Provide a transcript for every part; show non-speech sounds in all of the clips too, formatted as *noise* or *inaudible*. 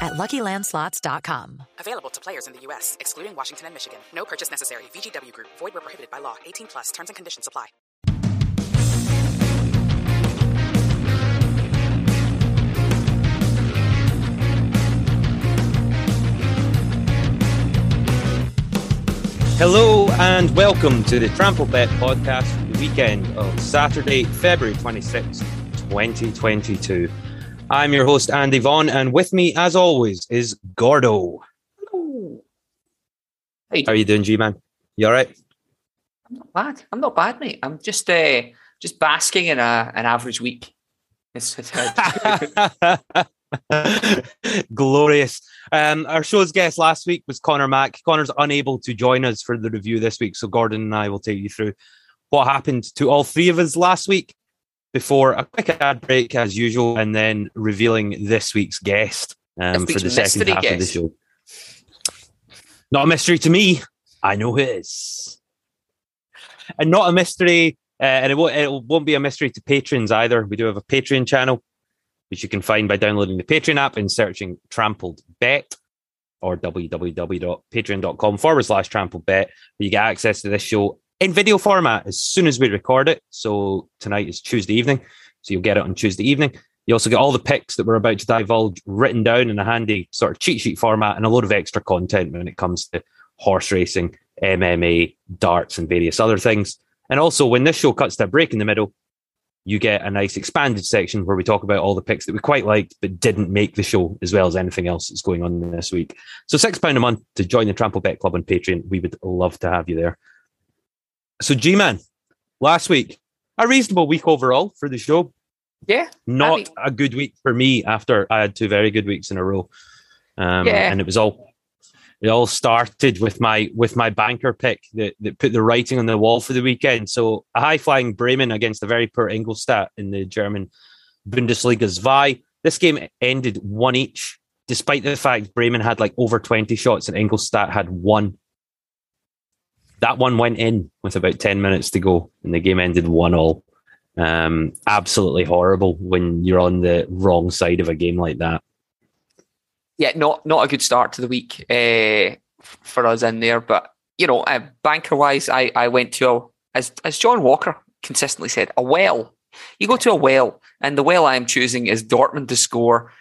at LuckyLandSlots.com. Available to players in the U.S., excluding Washington and Michigan. No purchase necessary. VGW Group. Void where prohibited by law. 18 plus. Terms and conditions apply. Hello and welcome to the Trampled Bet podcast for the weekend of Saturday, February 26, 2022. I'm your host, Andy Vaughan, and with me, as always, is Gordo. Hello. How are you doing, G Man? You all right? I'm not bad. I'm not bad, mate. I'm just uh, just basking in a, an average week. *laughs* *laughs* Glorious. Um, our show's guest last week was Connor Mack. Connor's unable to join us for the review this week, so Gordon and I will take you through what happened to all three of us last week before a quick ad break as usual, and then revealing this week's guest um, This for the second half of the show. Not a mystery to me. I know who it is. And not a mystery, uh, and it won't, it won't be a mystery to patrons either. We do have a Patreon channel, which you can find by downloading the Patreon app and searching Trampled Bet or www.patreon.com forward slash trampled bet, where you get access to this show in video format as soon as we record it. So tonight is Tuesday evening. So you'll get it on Tuesday evening. You also get all the picks that we're about to divulge written down in a handy sort of cheat sheet format and a load of extra content when it comes to horse racing, MMA, darts, and various other things. And also, when this show cuts to a break in the middle, you get a nice expanded section where we talk about all the picks that we quite liked but didn't make the show, as well as anything else that's going on this week. So, £6 a month to join the Trampled Bet Club on Patreon. We would love to have you there. So, G Man, last week, a reasonable week overall for the show. yeah, Not mean- a good week for me after I had two very good weeks in a row. Um, Yeah. And it was all. It all started with my with my banker pick that, that put the writing on the wall for the weekend. So a high flying Bremen against a very poor Ingolstadt in the German Bundesliga Zwei. This game ended one each, despite the fact Bremen had like over 20 shots and Ingolstadt had one. That one went in with about 10 minutes to go, and the game ended one all. Um, absolutely horrible when you're on the wrong side of a game like that. yeah, not not a good start to the week uh, for us in there. But you know, uh, banker wise, I I went to a, as as John Walker consistently said, a well. You go to a well, and the well I am choosing is Dortmund to score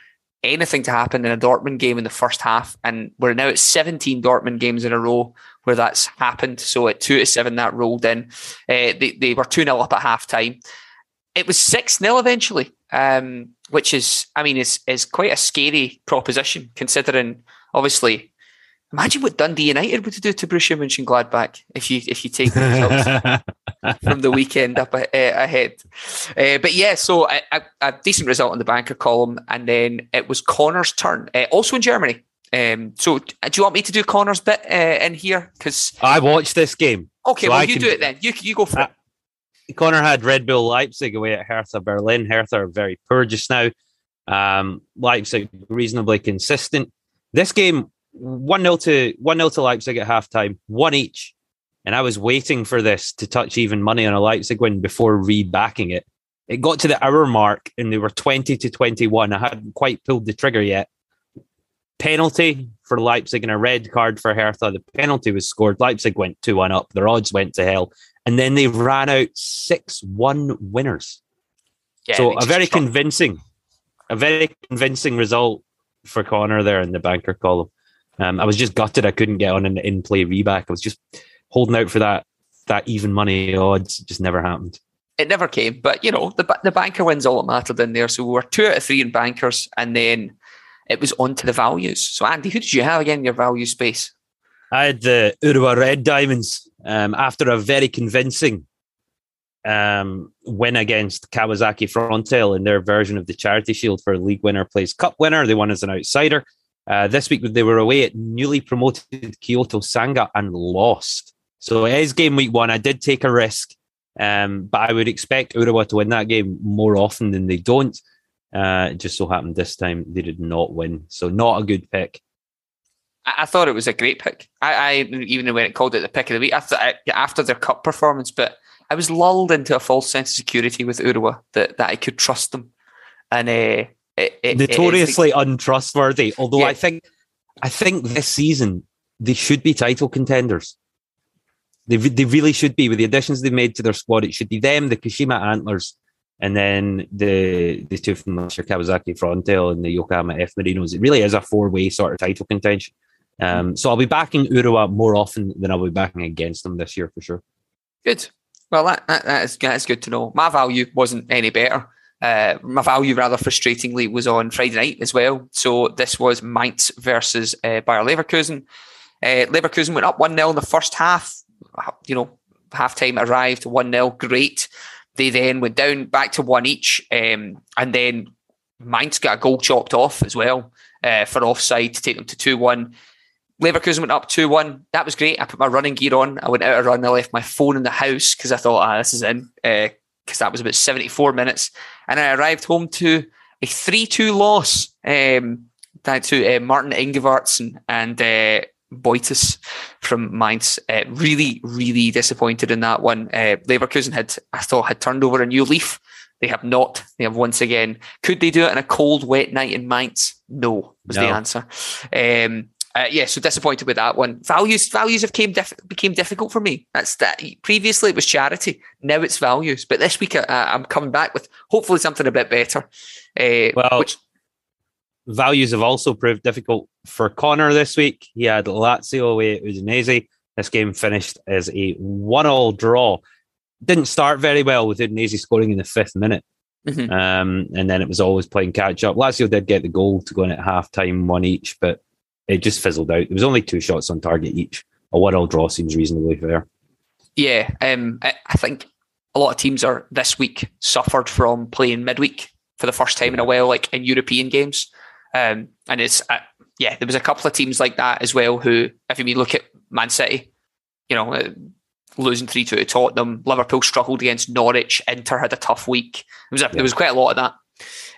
anything to happen in a Dortmund game in the first half, and we're now at 17 Dortmund games in a row where that's happened. So at two to seven, that rolled in. Uh, they they were two 0 up at half time. It was six 0 eventually, um, which is, I mean, is is quite a scary proposition considering. Obviously, imagine what Dundee United would do to Borussia Mönchengladbach if you if you take the results *laughs* from the weekend up uh, ahead. Uh, but yeah, so a, a, a decent result in the banker column, and then it was Connor's turn, uh, also in Germany. Um, so do you want me to do Connor's bit uh, in here? Because I watched this game. okay, So well I you can- do it then. You you go for it. Connor had Red Bull Leipzig away at Hertha Berlin. Hertha are very poor just now. Um, Leipzig reasonably consistent. This game, 1 0 to 1 0 to Leipzig at halftime, one each. And I was waiting for this to touch even money on a Leipzig win before rebacking it. It got to the hour mark and they were 20 to 21. I hadn't quite pulled the trigger yet. Penalty for Leipzig and a red card for Hertha. The penalty was scored. Leipzig went 2 1 up. Their odds went to hell and then they ran out six one winners. Yeah, so a very convincing, a very convincing result for Connor there in the banker column. Um, I was just gutted I couldn't get on an in play reback. I was just holding out for that that even money odds. Just never happened. it never came. But you know, the the banker wins all that mattered in there. So we were two out of three in bankers, and then it was on to the values. So Andy, who did you have again in your value space? I had the Urawa Red Diamonds um, after a very convincing um, win against Kawasaki Frontale in their version of the Charity Shield for league winner plays cup winner. They won as an outsider. Uh, this week they were away at newly promoted Kyoto Sanga and lost. So it is game week one. I did take a risk Um, but I would expect Urawa to win that game more often than they don't. Uh, it just so happened this time they did not win. So not a good pick. I, I thought it was a great pick. I, I even when it called it the pick of the week after, after their cup performance, but I was lulled into a false sense of security with Urawa that, that I could trust them. And uh, it, it, notoriously it untrustworthy. Although yeah. I think I think this season they should be title contenders. They, they really should be with the additions they've made to their squad. It should be them, the Kashima Antlers, and then the the two from last Kawasaki Frontale and the Yokohama F Marinos. It really is a four way sort of title contention. Um, so I'll be backing Urawa more often than I'll be backing against them this year for sure. Good. Well, that, that, that is that's good to know. My value wasn't any better. Uh, my value, rather frustratingly, was on Friday night as well. So this was Mainz versus uh, Bayer Leverkusen. Uh, Leverkusen went up 1 0 in the first half. You know, half time arrived 1 0. Great. They then went down back to one each. Um, and then Mainz got a goal chopped off as well uh, for offside to take them to 2 1. Leverkusen went up 2 1. That was great. I put my running gear on. I went out a run. I left my phone in the house because I thought, ah, this is in. Because uh, that was about 74 minutes and I arrived home to a 3 2 loss um, to uh, Martin Ingvartsen and uh, Boëtius from Mainz. Uh, really, really disappointed in that one. Uh, Leverkusen had, I thought, had turned over a new leaf. They have not. They have once again. Could they do it in a cold, wet night in Mainz? No, was no. the answer. Um, uh, yeah, so disappointed with that one. Values values have came diff- became difficult for me. That's that. Previously it was charity, now it's values. But this week uh, I'm coming back with hopefully something a bit better. Uh, well, which values have also proved difficult for Connor this week. He had Lazio away at Udinese. This game finished as a one-all draw. Didn't start very well with Udinese scoring in the fifth minute. Mm-hmm. Um, and then it was always playing catch up. Lazio did get the goal to go in at half time, one each, but it just fizzled out. There was only two shots on target each. A one-all draw seems reasonably fair. Yeah, um, I, I, think a lot of teams are this week suffered from playing midweek for the first time in a while, like in European games. Um, and it's uh, yeah, there was a couple of teams like that as well. Who, if you look at Man City, you know, uh, losing three two to Tottenham, Liverpool struggled against Norwich, Inter had a tough week. There was a, yeah. there was quite a lot of that.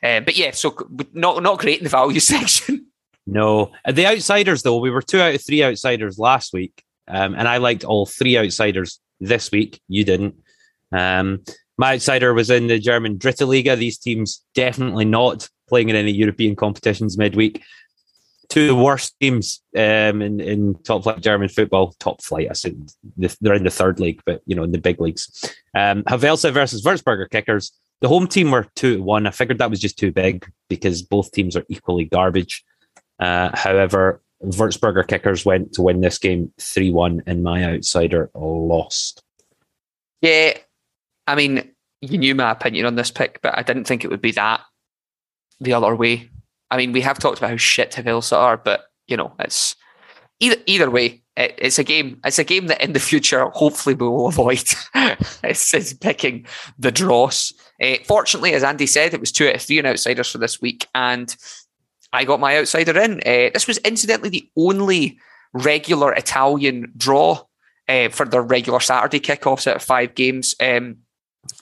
Uh, but yeah, so not not great in the value *laughs* section. No, uh, the outsiders though, we were two out of three outsiders last week, um, and I liked all three outsiders this week. You didn't. Um, my outsider was in the German Dritte Liga. These teams definitely not playing in any European competitions midweek. Two of the worst teams um, in, in top flight German football. Top flight, I said they're in the third league, but you know in the big leagues. Um, Havelse versus Würzburger Kickers. The home team were two to one. I figured that was just too big because both teams are equally garbage. Uh, however, Würzburger Kickers went to win this game 3 1, and my outsider lost. Yeah, I mean, you knew my opinion on this pick, but I didn't think it would be that the other way. I mean, we have talked about how shit Havelse are, but you know, it's either either way. It, it's a game. It's a game that in the future, hopefully, we will avoid. *laughs* it's, it's, picking the draws. Uh, fortunately, as Andy said, it was two out of three in outsiders for this week, and I got my outsider in. Uh, this was incidentally the only regular Italian draw uh, for their regular Saturday kickoffs of five games. Um,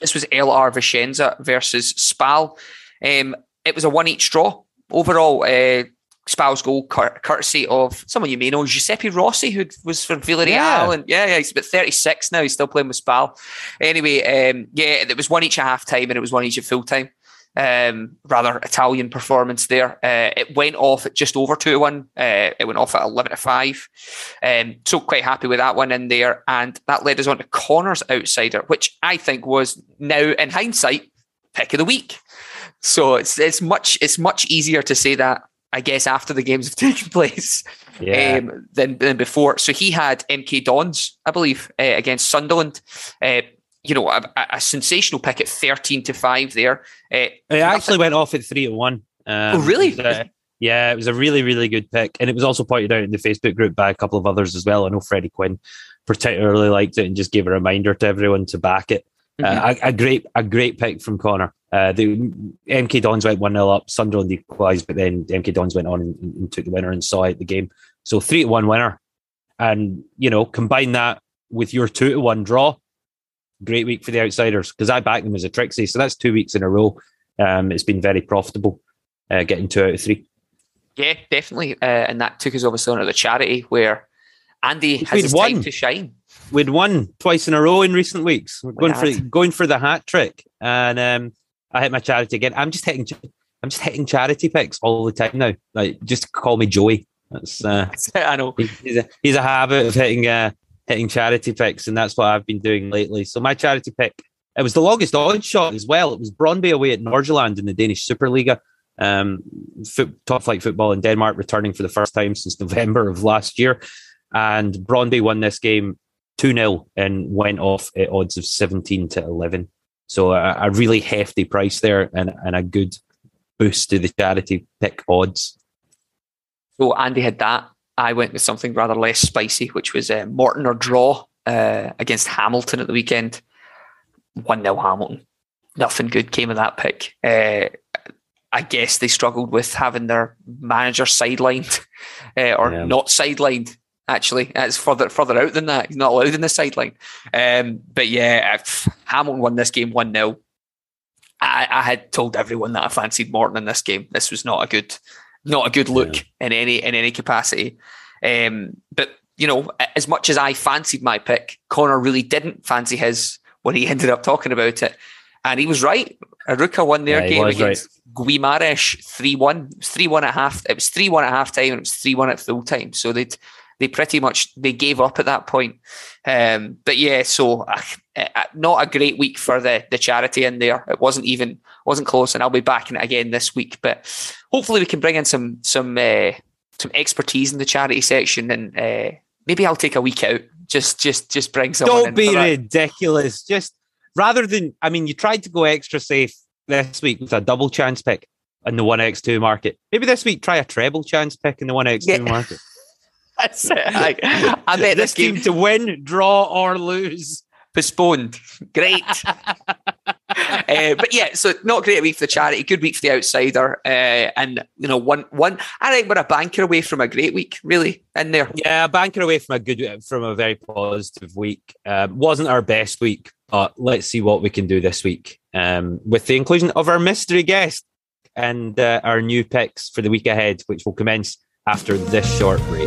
this was LR Vicenza versus Spal. Um, it was a one each draw. Overall, uh, Spal's goal courtesy of someone you may know, Giuseppe Rossi, who was from Villarreal. Yeah. And yeah, yeah, he's about 36 now. He's still playing with Spal. Anyway, um, yeah, it was one each at half time and it was one each at full time um, rather Italian performance there. Uh, it went off at just over 2 1. Uh, it went off at 11 to 5. Um, so quite happy with that one in there. And that led us on to Connor's Outsider, which I think was now, in hindsight, pick of the week. So it's it's much it's much easier to say that I guess after the games have *laughs* taken place yeah. um, than than before. So he had MK Dons, I believe, uh, against Sunderland. Uh, you know, a, a, sensational pick at 13 to 5 there. Uh, it actually went off at 3 to 1. Um, oh, really? Yeah, it was a really, really good pick. And it was also pointed out in the Facebook group by a couple of others as well. I know Freddie Quinn particularly liked it and just gave a reminder to everyone to back it. Uh, mm-hmm. Uh, a, a, great, a great pick from Connor. Uh, the MK Dons went 1 0 up, Sunderland equalised, but then MK Dons went on and, and, took the winner and saw out the game. So 3 to 1 winner. And, you know, combine that with your 2 to 1 draw great week for the outsiders because I backed them as a Trixie. So that's two weeks in a row. Um, it's been very profitable, uh, getting two out of three. Yeah, definitely. Uh, and that took us obviously on to the charity where Andy has his won. time to shine. We'd won twice in a row in recent weeks. We're going We for going for the hat trick, and um, I hit my charity again. I'm just hitting, I'm just hitting charity picks all the time now. Like, just call me Joey. That's uh, *laughs* I know. he's a he's a habit of hitting uh, hitting charity picks, and that's what I've been doing lately. So my charity pick, it was the longest odds shot as well. It was Brøndby away at Nordsjælland in the Danish Superliga. Um, foot, top flight football in Denmark returning for the first time since November of last year, and Brøndby won this game two 0 and went off at odds of seventeen to eleven. So a, a really hefty price there, and and a good boost to the charity pick odds. So Andy had that. I went with something rather less spicy, which was uh, Morton or draw uh, against Hamilton at the weekend. 1 0 Hamilton. Nothing good came of that pick. Uh, I guess they struggled with having their manager sidelined *laughs* uh, or Yeah. not sidelined. Actually, it's further further out than that. He's not allowed in the sideline. Um, but yeah, Hamilton won this game one 0 I, I had told everyone that I fancied Morton in this game. This was not a good, not a good look in any in any capacity. Um, but you know, as much as I fancied my pick, Connor really didn't fancy his when he *laughs* ended up talking about it, and he was right. Arouca won their Yeah, game against Guimaraes three one, three one at half. It was three one at half time, and it was three one at full time. So they they pretty much they gave up at that point. Um, but yeah, so uh, uh, not a great week for the the charity in there. It wasn't even wasn't close, and I'll be back in it again this week. But hopefully, we can bring in some some uh, some expertise in the charity section, and uh, maybe I'll take a week out. Just just just bring someone. Don't be ridiculous. Just rather than, I mean, you tried to go extra safe this week with a double chance pick in the 1x2 market. Maybe this week try a treble chance pick in the 1x2 Yeah. market. That's it. I, I bet this team game to win, draw, or lose. postponed. Great. *laughs* uh, but yeah, so not great week for the charity, good week for the outsider, uh, and you know, one one. I think we're a banker away from a great week, really, in there. Yeah, a banker away from a good, from a very positive week. Um, wasn't our best week, but let's see what we can do this week um, with the inclusion of our mystery guest and uh, our new picks for the week ahead, which will commence after this short break.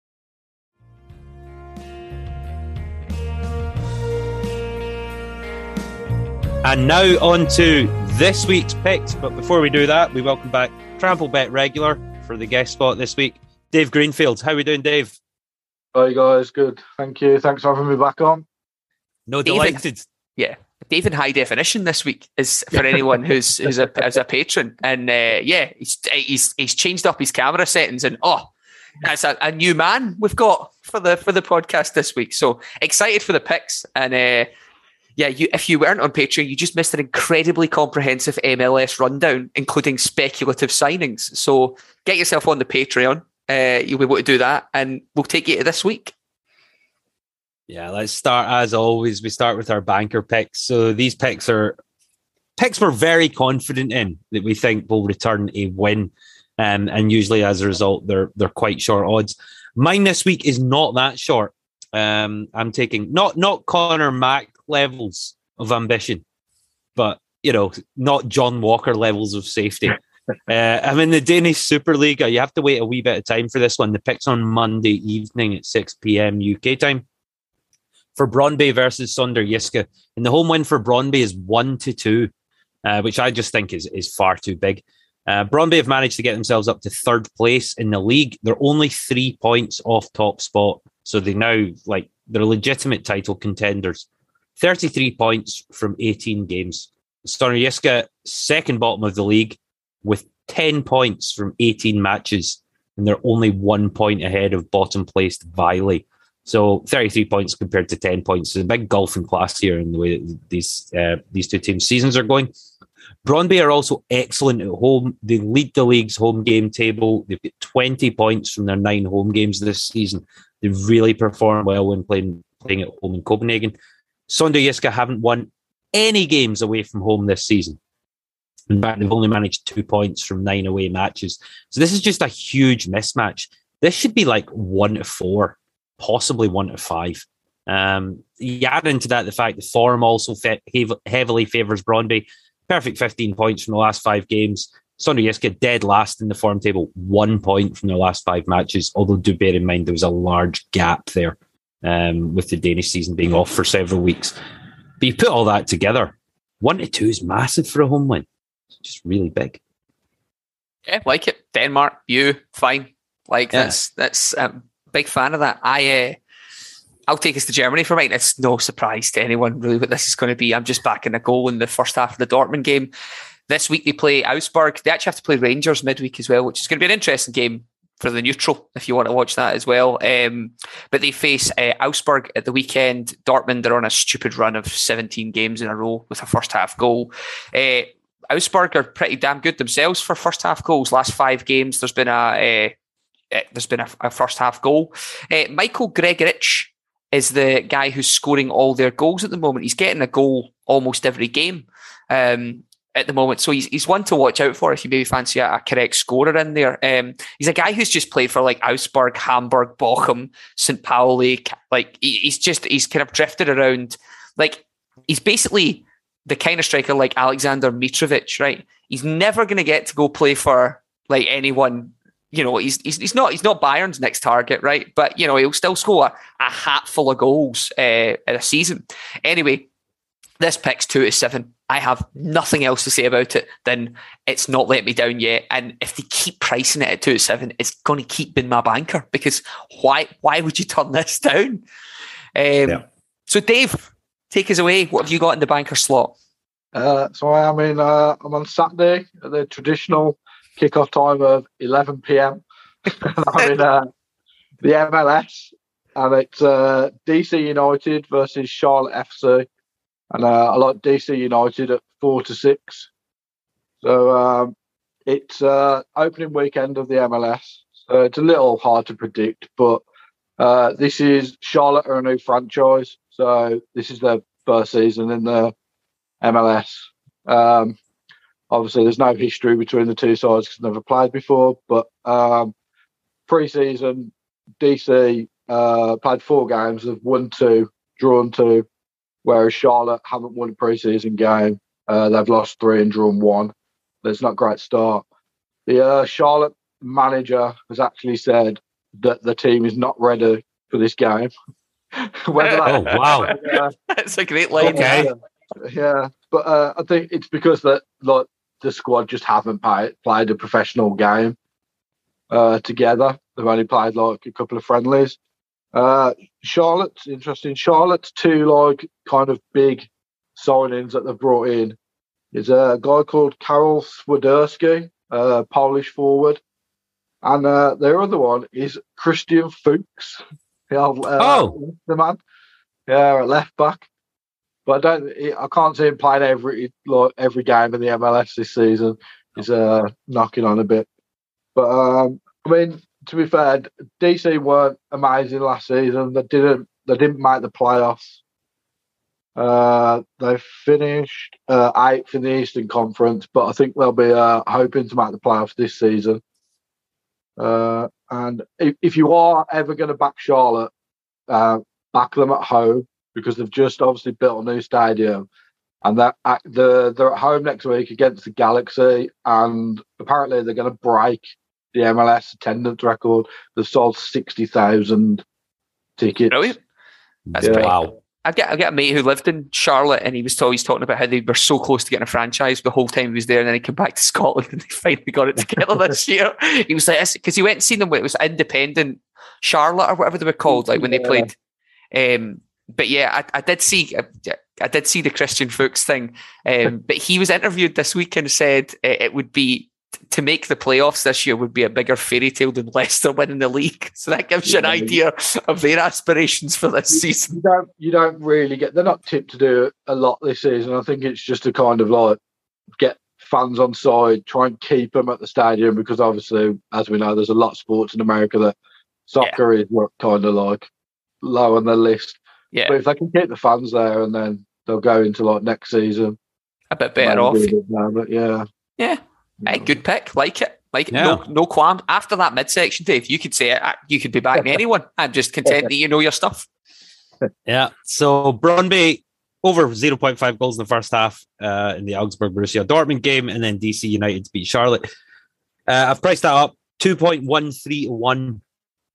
And now on to this week's picks. But before we do that, we welcome back Trampled Bet regular for the guest spot this week, Dave Greenfield. How are we doing, Dave? Hi guys, good. Thank you. Thanks for having me back on. No, David. delighted. Yeah, Dave in high definition this week is for anyone who's *laughs* who's a as a patron, and uh, yeah, he's he's he's changed up his camera settings, and oh, that's a, a new man we've got for the for the podcast this week. So excited for the picks, and uh, yeah, you if you weren't on Patreon, you just missed an incredibly comprehensive MLS rundown, including speculative signings. So get yourself on the Patreon. Uh, you'll be able to do that, and we'll take you to this week. Yeah, let's start as always. We start with our banker picks. So these picks are picks we're very confident in that we think will return a win. Um, and usually as a result, they're they're quite short odds. Mine this week is not that short. Um, I'm taking not not Connor Mack levels of ambition, but you know, not John Walker levels of safety. *laughs* Uh, I'm in the Danish Superliga. You have to wait a wee bit of time for this one. The pick's on Monday evening at 6 p.m. UK time for Brøndby versus Sønderjyske. And the home win for Brøndby is one to two, uh, which I just think is is far too big. Uh, have managed to get themselves up to third place in the league. They're only three points off top spot, so they now like they're legitimate title contenders. Thirty-three points from eighteen games. Sønderjyske second bottom of the league with 10 points from 18 matches, and they're only one point ahead of bottom placed Vejle. So 33 points compared to 10 points. There's a big golf in class here in the way that these uh, these two teams' seasons are going. Brøndby are also excellent at home. They lead the league's home game table. They've got 20 points from their nine home games this season. They really perform well when playing playing at home in Copenhagen. Sønderjyske haven't won any games away from home this season. In fact, they've only managed two points from nine away matches. So this is just a huge mismatch. This should be like one to four, possibly one to five. Um, you add into that the fact the form also fe- heavily favours Brøndby. Perfect 15 points from the last five games. Sønderjyske dead last in the form table, one point from their last five matches. Although do bear in mind there was a large gap there um, with the Danish season being off for several weeks. But you put all that together, one to two is massive for a home win. It's just really big. Yeah, like it. Denmark, you fine. Like yeah. that's that's a big fan of that. I uh, I'll take us to Germany for mine. It's no surprise to anyone really what this is going to be. I'm just backing a goal in the first half of the Dortmund game. This week they play Augsburg. They actually have to play Rangers midweek as well, which is going to be an interesting game for the neutral if you want to watch that as well. Um, but they face uh, Augsburg at the weekend. Dortmund are on a stupid run of 17 games in a row with a first half goal. Uh, Augsburg are pretty damn good themselves for first half goals. Last five games, there's been a uh, there's been a, a, first half goal. Uh, Michael Gregoritsch is the guy who's scoring all their goals at the moment. He's getting a goal almost every game. Um, at the moment. So he's, he's one to watch out for if you maybe fancy a, a correct scorer in there. Um, he's a guy who's just played for like Augsburg, Hamburg, Bochum, St. Pauli. Like he, he's just, he's kind of drifted around. Like he's basically the kind of striker like Alexander Mitrovic, right? He's never going to get to go play for like anyone. You know, he's, he's he's not he's not Bayern's next target, right? But you know, he'll still score a, hatful of goals uh, in a season. Anyway, this pick's two to seven. I have nothing else to say about it than it's not let me down yet. And if they keep pricing it at two to seven, it's going to keep being my banker because why? Why would you turn *laughs* this down? Um, yeah. So, Dave, take us away. What have you got in the banker slot? Uh, so I am in. Uh, I'm on Saturday at the traditional kickoff time of 11 p.m. *laughs* I'm in uh, the MLS, and it's uh, DC United versus Charlotte FC and uh, I like DC United at four to six. So um, it's uh, opening weekend of the MLS. So it's a little hard to predict, but uh, this is Charlotte are a new franchise, so this is their first season in the MLS. Um, obviously, there's no history between the two sides because they've never played before. But um, pre-season, DC uh, played four games, have won two, drawn two, whereas Charlotte haven't won a preseason game. Uh, they've lost three and drawn one. That's not a great start. The uh, Charlotte manager has actually said that the team is not ready for this game. *laughs* Whether oh wow, uh, *laughs* that's a great line. Okay. Yeah, yeah. but uh, I think it's because that like the squad just haven't played, played a professional game uh, together. They've only played like a couple of friendlies. Uh, Charlotte's interesting. Charlotte's two like kind of big signings that they've brought in is a guy called Karol Swiderski, a Polish forward, and uh, their other one is Christian Fuchs. *laughs* uh, oh, the man, yeah, at left back. But I don't, I can't see him playing every like every game in the MLS this season. He's uh, knocking on a bit, but um, I mean, to be fair, DC weren't amazing last season. They didn't they didn't make the playoffs. Uh, they finished uh, eighth in the Eastern Conference, but I think they'll be uh, hoping to make the playoffs this season. Uh, and if, if, you are ever going to back Charlotte, uh, back them at home because they've just obviously built a new stadium, and that the they're at home next week against the Galaxy, and apparently they're going to break the MLS attendance record. They've sold sixty thousand tickets. Brilliant. That's yeah. wow. I get I get a mate who lived in Charlotte, and he was always talking about how they were so close to getting a franchise the whole time he was there, and then he came back to *laughs* Scotland and they finally got it together this *laughs* year. He was like, because he went and seen them when it was independent Charlotte or whatever they were called, like when yeah. they played. Um, but yeah, I, I did see I, I, did see the Christian Fuchs thing, um, *laughs* but he was interviewed this week and said it would be to make the playoffs this year would be a bigger fairy tale than Leicester winning the league. So that gives you an idea of their aspirations for this season. You don't you don't really get they're not tipped to do a lot this season. I think it's just to kind of like get fans on side, try and keep them at the stadium because obviously, as we know, there's a lot of sports in America that soccer is what kind of like low on the list. Yeah, But if they can keep the fans there and then they'll go into like next season. a bit better off. bit now, but yeah. Yeah. Hey, good pick. Like it. Like it. Yeah. No, no qualms. After that midsection, Dave, you could say it. uh, You could be backing *laughs* anyone. I'm just content that you know your stuff. *laughs* Yeah. So Brøndby over 0.5 goals in the first half uh, in the Augsburg Borussia Dortmund game, and then DC United to beat Charlotte. Uh, I've priced that up 2.131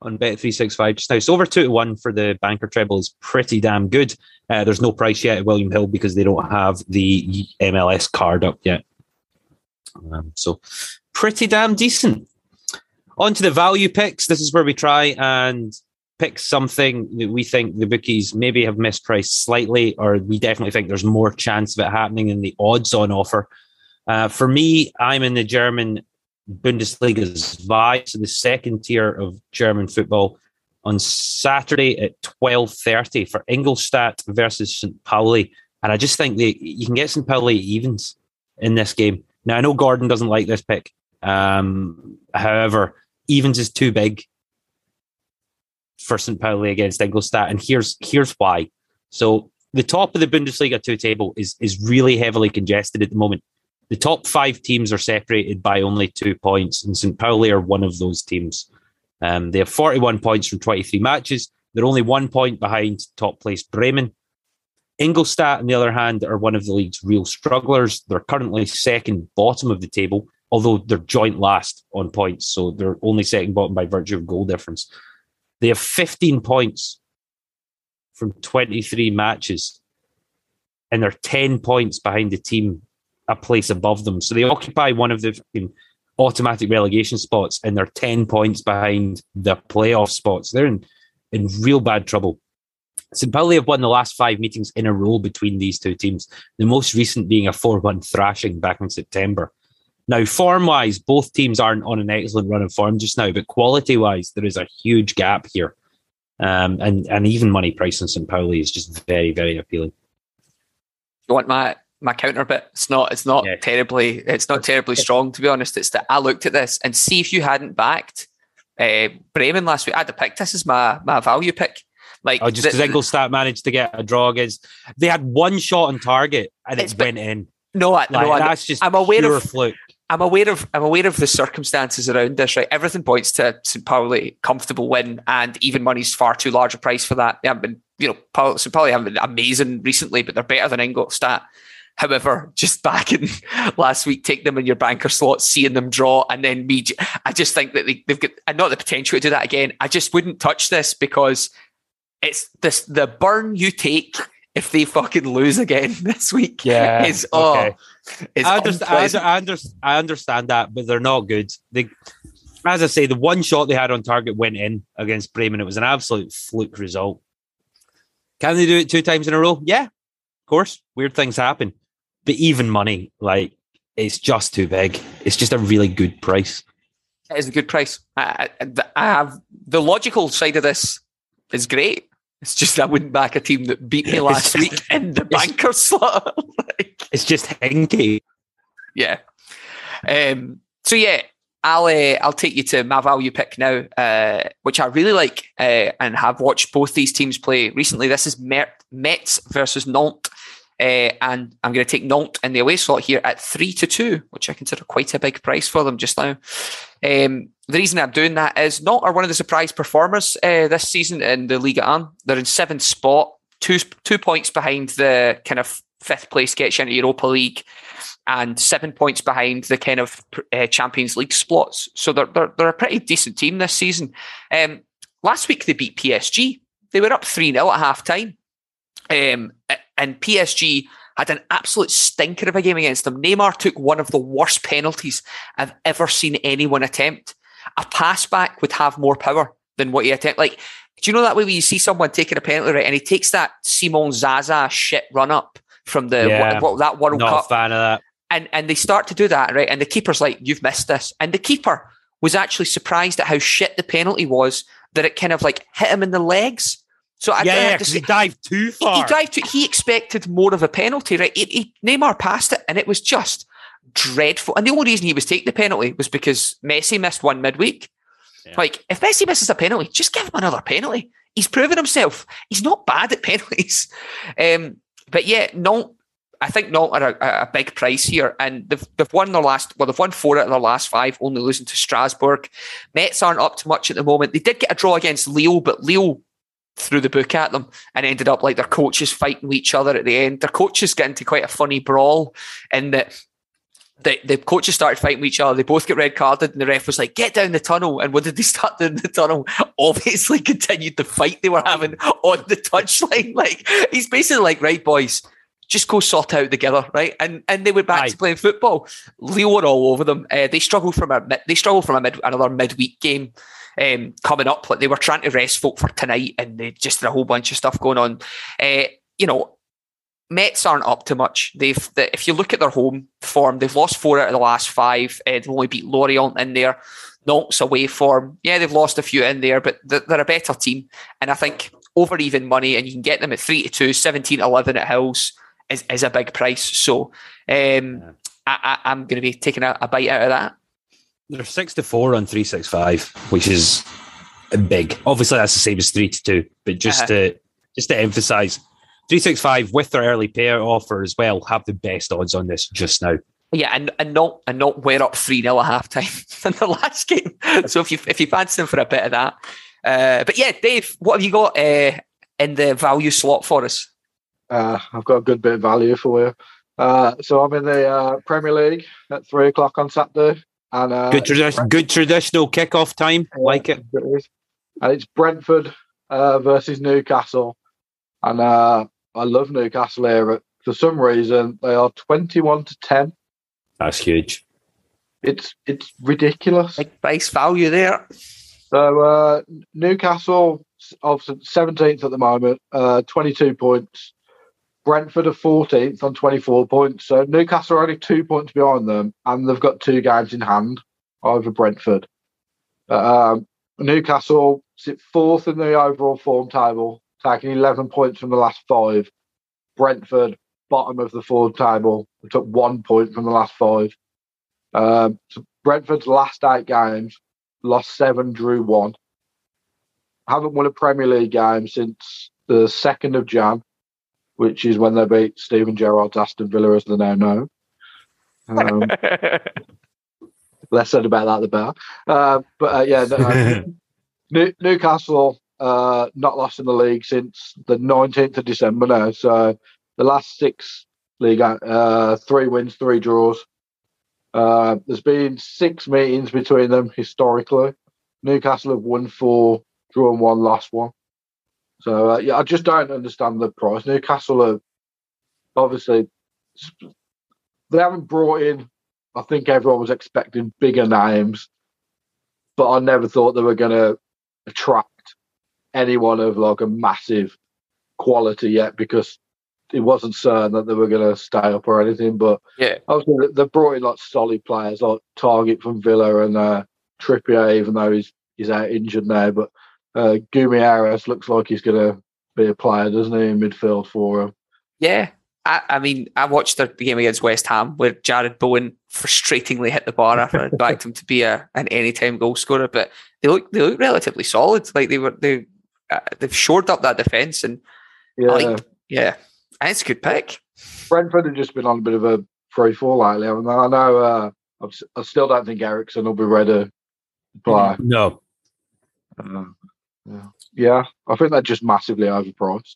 on Bet365 just now. So over 2 to 1 for the banker treble is pretty damn good. Uh, there's no price yet at William Hill because they don't have the MLS card up yet. Um, so pretty damn decent. On to the value picks. This is where we try and pick something that we think the bookies maybe have mispriced slightly, or we definitely think there's more chance of it happening than the odds on offer. Uh, for me, I'm in the German Bundesliga Zwei, so the second tier of German football on Saturday at 12.30 for Ingolstadt versus St. Pauli. And I just think that you can get St. Pauli evens in this game. Now, I know Gordon doesn't like this pick. Um, however, evens is too big for St. Pauli against Ingolstadt, and here's here's why. So the top of the Bundesliga two table is is really heavily congested at the moment. The top five teams are separated by only two points, and St. Pauli are one of those teams. Um, they have 41 points from 23 matches. They're only one point behind top place Bremen. Ingolstadt, on the other hand, are one of the league's real strugglers. They're currently second bottom of the table, although they're joint last on points. So they're only second bottom by virtue of goal difference. They have 15 points from 23 matches, and they're 10 points behind the team a place above them. So they occupy one of the automatic relegation spots, and they're 10 points behind the playoff spots. They're in, in real bad trouble. St. Pauli have won the last five meetings in a row between these two teams, the most recent being a 4 1 thrashing back in September. Now, form wise, both teams aren't on an excellent run of form just now, but quality wise, there is a huge gap here. Um, and, and even money price on St. Pauli is just very, very appealing. You want my my counter bit? It's not. It's not Yeah. terribly. It's not terribly *laughs* strong to be honest. It's that I looked at this and see if you hadn't backed uh, Bremen last week. I'd have picked this as my my value pick. Like Oh, just because Ingolstadt managed to get a draw against, they had one shot on target and It's it been- went in. no, I, Like, no, that's just I'm aware pure of- fluke. I'm aware of I'm aware of the circumstances around this. Right, everything points to St. Pauli comfortable win, and even money's far too large a price for that. They haven't been, you know, St. Pauli haven't been amazing recently, but they're better than Ingolstadt. However, just *laughs* backing last week, take them in your banker slot, seeing them draw, and then me, I just think that they, they've got and not the potential to do that again. I just wouldn't touch this because it's this the burn you take if they fucking lose again *laughs* this week. Yeah, is oh, okay. is I understand, I, unpleasant. I, under- I understand that, but they're not good. They, as I say, the one shot they had on target went in against Bremen. It was an absolute fluke result. Can they do it two times in a row? Yeah, of course. Weird things happen, but even money, like it's just too big. It's just a really good price. It is a good price. I, I, I have the logical side of this is great. It's just I wouldn't back a team that beat me *laughs* last just- week in the banker slot. *laughs* like, It's just hinky. yeah. Um. So yeah, I'll uh, I'll take you to my value pick now, uh, which I really like uh, and have watched both these teams play recently. This is Met, Metz versus Nantes. Uh, and I'm going to take Nantes in the away slot here at three to two, which I consider quite a big price for them just now. Um, the reason I'm doing that is Nantes are one of the surprise performers uh, this season in the Ligue 1. They're in seventh spot, two two points behind the kind of fifth place gets you into Europa League, and seven points behind the kind of uh, Champions League spots. So they're, they're they're a pretty decent team this season. Um, last week they beat PSG. They were up three 0 at half time. Um, and PSG had an absolute stinker of a game against them. Neymar took one of the worst penalties I've ever seen anyone attempt. A pass back would have more power than what he attempted. Like, do you know that way when you see someone taking a penalty right and he takes that Simone Zaza shit run up from the Yeah. what, that World Not Cup a fan of that. and and they start to do that, right? And the keeper's like, "You've missed this," and the keeper was actually surprised at how shit the penalty was that it kind of like hit him in the legs. So I, yeah, because say- he dived too far. he dived to, he expected more of a penalty, right? He, he, Neymar passed it, and it was just dreadful. And the only reason he was taking the penalty was because Messi missed one midweek. Yeah. Like, if Messi misses a penalty, just give him another penalty. He's proven himself. He's not bad at *laughs* penalties. Um, but yeah, not. I think not at a, a big price here, and they've, they've won their last. Well, they've won four out of their last five, only losing to Strasbourg. Metz aren't up to much at the moment. They did get a draw against Leo, but Leo threw the book at them and ended up like their coaches fighting with each other at the end. Their coaches get into quite a funny brawl in that the, the coaches started fighting with each other. They both get red carded, and the ref was like, "Get down the tunnel." And what did they start doing in the tunnel? *laughs* Obviously, continued the fight they were having *laughs* on the touchline. *laughs* Like he's basically like, "Right, boys, just go sort out together, right?" And and they went back Aye. to playing football. Leo were all over them. Uh, they struggled from a they struggled from a mid, another midweek game um, coming up. Like they were trying to rest folk for tonight, and they just had a whole bunch of stuff going on. Uh, you know, Metz aren't up to much. They've, the, if you look at their home form, they've lost four out of the last five. Uh, they've only beat Lorient in there. Knocks away form. Yeah, they've lost a few in there, but they're, they're a better team. And I think over even money, and you can get them at 3 to 2, 17 11 at Hills is, is a big price. So um, I, I, I'm going to be taking a, a bite out of that. They're six to four on three six five, which is big. Obviously, that's the same as three to two, but just Uh-huh. to just to emphasize, three six five with their early payout offer as well have the best odds on this just now. Yeah, and, and not and not wear up three 0 at half time *laughs* in the last game. *laughs* So if you if you fancy them for a bit of that, uh, but yeah, Dave, what have you got uh, in the value slot for us? Uh, I've got a good bit of value for you. Uh, so I'm in the uh, Premier League at three o'clock on Saturday, and uh, Good tradi- good traditional kickoff time, like it. It is. And it's Brentford uh, versus Newcastle. And uh, I love Newcastle here. For some reason, they are 21 to 10. That's huge. It's it's ridiculous. Big price value there. So uh, Newcastle, obviously 17th at the moment, uh, 22 points. Brentford are 14th on 24 points. So Newcastle are only two points behind them, and they've got two games in hand over Brentford. Um, Newcastle sit fourth in the overall form table, taking 11 points from the last five. Brentford, bottom of the form table, took one point from the last five. Um, so Brentford's last eight games, lost seven, drew one. Haven't won a Premier League game since the 2nd of Jan, which is when they beat Steven Gerrard's Aston Villa, as they now know. Um, *laughs* less said about that, the better. Uh, but uh, yeah, no, uh, *laughs* New- Newcastle uh, not lost in the league since the 19th of December now. So the last six league, uh, three wins, three draws. Uh, there's been six meetings between them historically. Newcastle have won four, drawn one, lost one. So uh, yeah, I just don't understand the price. Newcastle are obviously they haven't brought in. I think everyone was expecting bigger names, but I never thought they were going to attract anyone of like a massive quality yet because it wasn't certain that they were going to stay up or anything. But Yeah. obviously they brought in like solid players like Targett from Villa and uh, Trippier, even though he's he's out injured now. But uh, Guimarães looks like he's going to be a player, doesn't he, in midfield for him? Yeah. I, I mean, I watched the game against West Ham where Jarrod Bowen frustratingly hit the bar after I backed him to be a an anytime goal scorer, but they look they look relatively solid. Like they were they uh, they've shored up that defense and Yeah. I like, yeah, and it's a good pick. Brentford have just been on a bit of a free fall lately. haven't they? I know. Uh, I'm s- I still don't think Eriksen will be ready to play. No, Uh, yeah. yeah, I think they're just massively overpriced.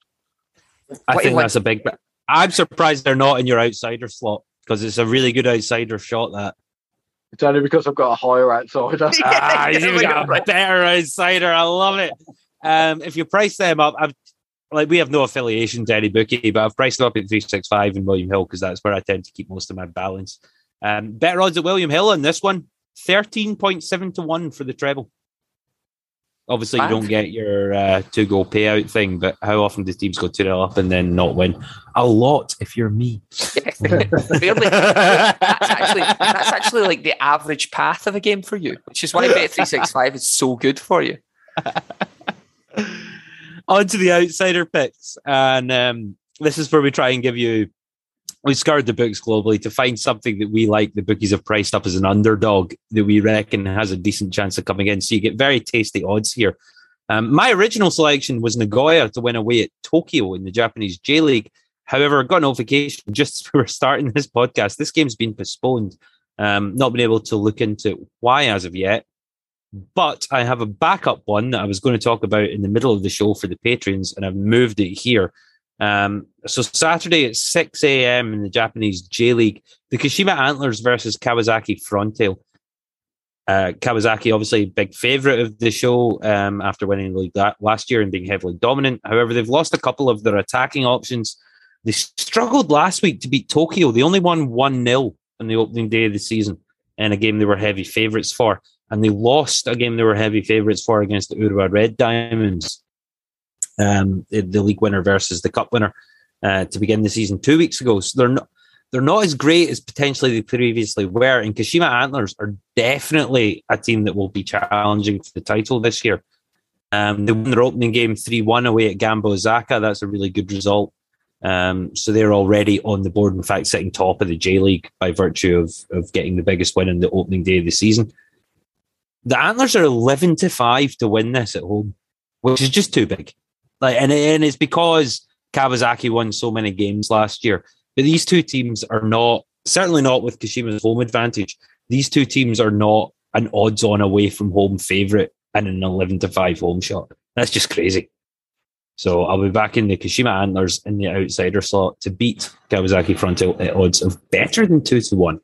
I What- think what- that's a big. I'm surprised they're not in your outsider slot because it's a really good outsider shot. That It's only because I've got a higher outsider. *laughs* ah, he's Yeah, even got a better outsider. I love it. Um, if you price them up, I've like we have no affiliation to any bookie, but I've priced them up at three six five in William Hill because that's where I tend to keep most of my balance. Um, better odds at William Hill on this one, thirteen point seven to one for the treble. Obviously, Bad. you don't get your uh, two goal payout thing, but how often do teams go 2 0 up and then not win? A lot if you're me. Fairly. *laughs* that's actually that's actually like the average path of a game for you, which is why *laughs* Bet three six five is so good for you. On to the outsider picks. And um, this is where we try and give you. We scoured the books globally to find something that we like. The bookies have priced up as an underdog that we reckon has a decent chance of coming in. So you get very tasty odds here. Um, my original selection was Nagoya to win away at Tokyo in the Japanese J League. However, I got notification *laughs* just as we were starting this podcast. This game's been postponed. Um, not been able to look into why as of yet. But I have a backup one that I was going to talk about in the middle of the show for the patrons, and I've moved it here. Um, so Saturday at 6 a.m. in the Japanese J League, the Kashima Antlers versus Kawasaki Frontale. Uh, Kawasaki, obviously, big favourite of the show um, after winning the league last year and being heavily dominant. However, they've lost a couple of their attacking options. They struggled last week to beat Tokyo. They only won 1 0 on the opening day of the season in a game they were heavy favourites for. And they lost a game they were heavy favourites for against the Urawa Red Diamonds, um, the, league winner versus the cup winner uh, to begin the season two weeks ago. So they're not they're not as great as potentially they previously were. And Kashima Antlers are definitely a team that will be challenging for the title this year. Um, they won their opening game 3 1 away at Gamba Osaka. That's a really good result. Um, so they're already on the board, in fact, sitting top of the J League by virtue of, of getting the biggest win in the opening day of the season. The Antlers are 11 to 5 to win this at home, which is just too big. Like, and, and it's because Kawasaki won so many games last year. But these two teams are not, certainly not with Kashima's home advantage. These two teams are not an odds on away from home favourite and an 11 to 5 home shot. That's just crazy. So I'll be back in the Kashima Antlers in the outsider slot to beat Kawasaki Frontale at odds of better than 2 to 1.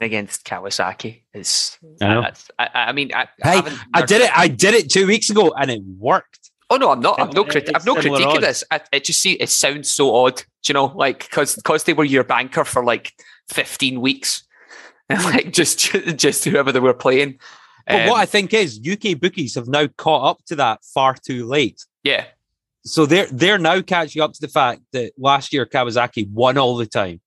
Against Kawasaki is I know. that's- I, I mean I, Hey, haven't- I did it. I did it two weeks ago and it worked. Oh no, I'm not. I've no It- critique. it's I've no similar critique of this. I, it just see it sounds so odd. Do you know, like because because they were your banker for like 15 weeks, *laughs* and like just just whoever they were playing. But Um, what I think is UK bookies have now caught up to that far too late. yeah, So they're they're now catching up to the fact that last year Kawasaki won all the time.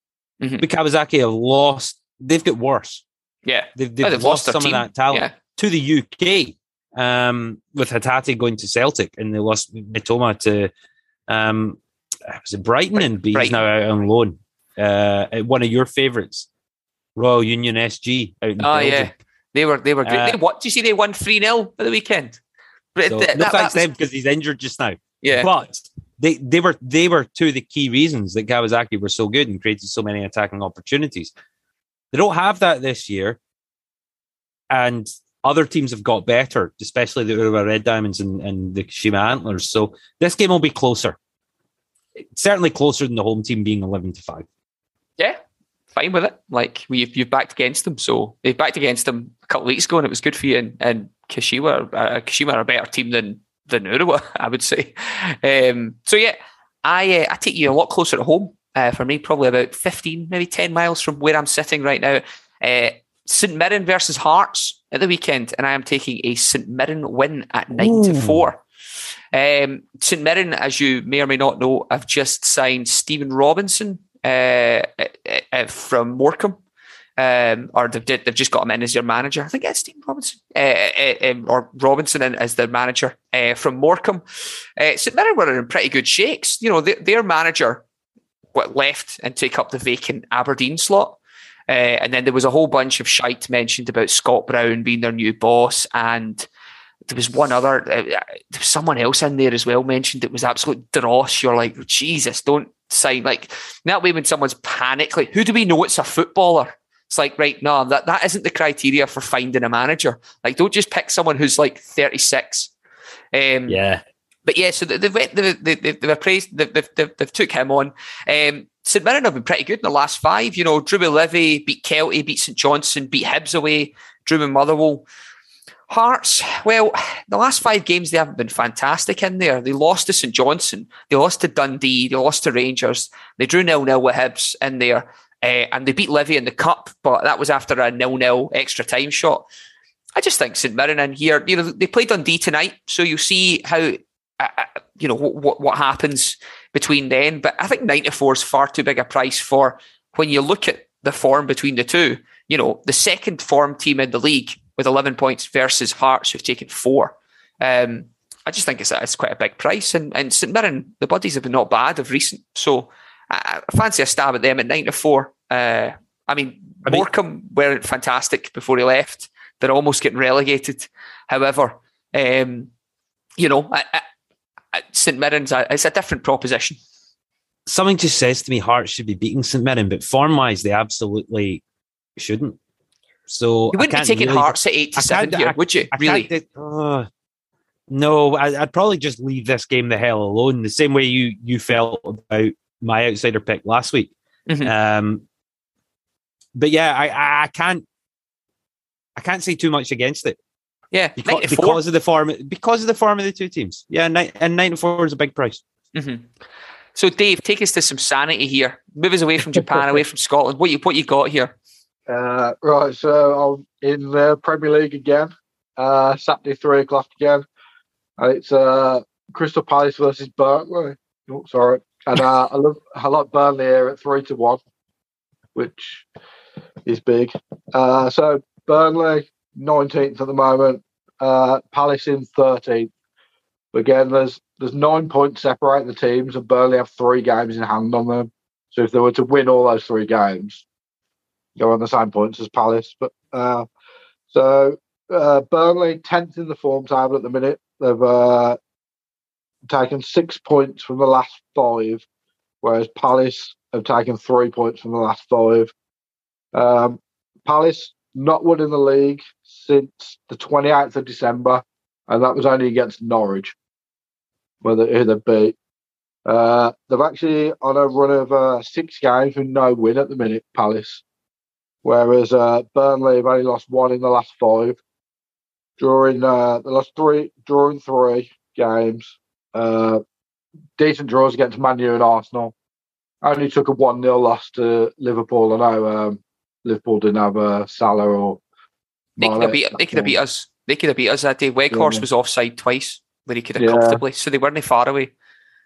Mhm. But Kawasaki have lost. They've got worse. yeah, They've, they've, Oh, they've lost, lost some team. of that talent yeah. to the UK. Um, with Hatate going to Celtic, and they lost Mitoma to um, was it Brighton, and he's now out on loan. Uh, one of your favourites, Royal Union SG. Out in Oh Belgium. yeah, they were they were great. Uh, they, what? Do you see they won three 0 at the weekend? But So, th- no that- thanks that to him was- because he's injured just now. yeah, But they they were they were two of the key reasons that Kawasaki were so good and created so many attacking opportunities. They don't have that this year, and other teams have got better, especially the Urawa Red Diamonds and, and the Kashima Antlers. So this game will be closer, certainly closer than the home team being eleven to five. yeah, fine with it. Like we've you've backed against them, so they backed against them a couple of weeks ago, and it was good for you. And, and uh, Kashima are a better team than than Urawa, *laughs* I would say. Um, so yeah, I uh, I take you a lot closer at home. Uh, for me, probably about fifteen, maybe ten miles from where I'm sitting right now. Uh, St Mirren versus Hearts at the weekend, and I am taking a St Mirren win at nine to four. Um, St Mirren, as you may or may not know, I've just signed Stephen Robinson uh, uh, uh, from Morecambe. Um, or they've, they've just got him in as their manager. I think it's Stephen Robinson uh, uh, um, or Robinson in, as their manager uh, from Morecambe. Uh, St Mirren were in pretty good shakes. You know, their, their manager left and take up the vacant Aberdeen slot. Uh, and then there was a whole bunch of shite mentioned about Scott Brown being their new boss. And there was one other, uh, there was someone else in there as well mentioned it was absolute dross. You're like, Jesus, don't sign. Like, that way when someone's panic, like, who do we know it's a footballer? It's like, right, no, that, that isn't the criteria for finding a manager. Like, don't just pick someone who's like 36. Um, Yeah, but yeah, so they've they've they've, they've, they've praised they've, they've, they've, took him on. Um, St Mirren have been pretty good in the last five. You know, Drew Livi beat Kelty, beat St Johnstone, beat Hibs away, Drew and Motherwell. Hearts, well, the last five games they haven't been fantastic in there. They lost to St Johnstone, they lost to Dundee, they lost to Rangers, they drew nil nil with Hibs in there, uh, and they beat Livi in the cup, but that was after a nil nil extra time shot. I just think St Mirren in here, you know, they play Dundee tonight, so you'll see how, you know, what what happens between then. But I think 94 is far too big a price for when you look at the form between the two. You know, the second form team in the league with 11 points versus Hearts, who've taken four. Um, I just think it's, it's quite a big price. And, and St Mirren, the buddies have been not bad of recent. So I, I fancy a stab at them at 9 to 4. Uh, I mean, I mean, Morecambe weren't fantastic before he left. They're almost getting relegated. However, um, you know, I, St Mirren's a, it's a different proposition. Something just says to me Hearts should be beating St Mirren, but form wise, they absolutely shouldn't. So you wouldn't be taking really, Hearts at eight to seven here, would you? really? Uh, no, I, would probably just leave this game the hell alone. The same way you you felt about my outsider pick last week. Mm-hmm. Um, but yeah, I, I can't I can't say too much against it. Yeah, because, because of the form because of the form of the two teams. Yeah, and ninety four is a big price. Mm-hmm. So, Dave, take us to some sanity here. Move us away from Japan, away from Scotland. What you what you got here? Uh, right, so I'm in the Premier League again. Uh, Saturday three o'clock again. And it's uh, Crystal Palace versus Burnley. Oh, sorry, and uh, I love I like Burnley here at three to one, which is big. Uh, so Burnley nineteenth at the moment. Uh, Palace in thirteenth. Again, there's there's nine points separating the teams, and Burnley have three games in hand on them. So if they were to win all those three games, they're on the same points as Palace. But uh, so uh, Burnley tenth in the form table at the minute. They've uh, taken six points from the last five, whereas Palace have taken three points from the last five. Um, Palace not won in the league since the 28th of December, and that was only against Norwich, where they, who they beat. Uh, they've actually on a run of uh, six games with no win at the minute, Palace. Whereas uh, Burnley have only lost one in the last five. During uh, the last three, drawing three games, uh, decent draws against Man U and Arsenal. Only took a one 0 loss to Liverpool. I know um, Liverpool didn't have a Salah or. They could, have beat, they could have beat us. They could have beat us that day. Weghorst yeah. was offside twice, where he could have yeah. comfortably. So they weren't far away.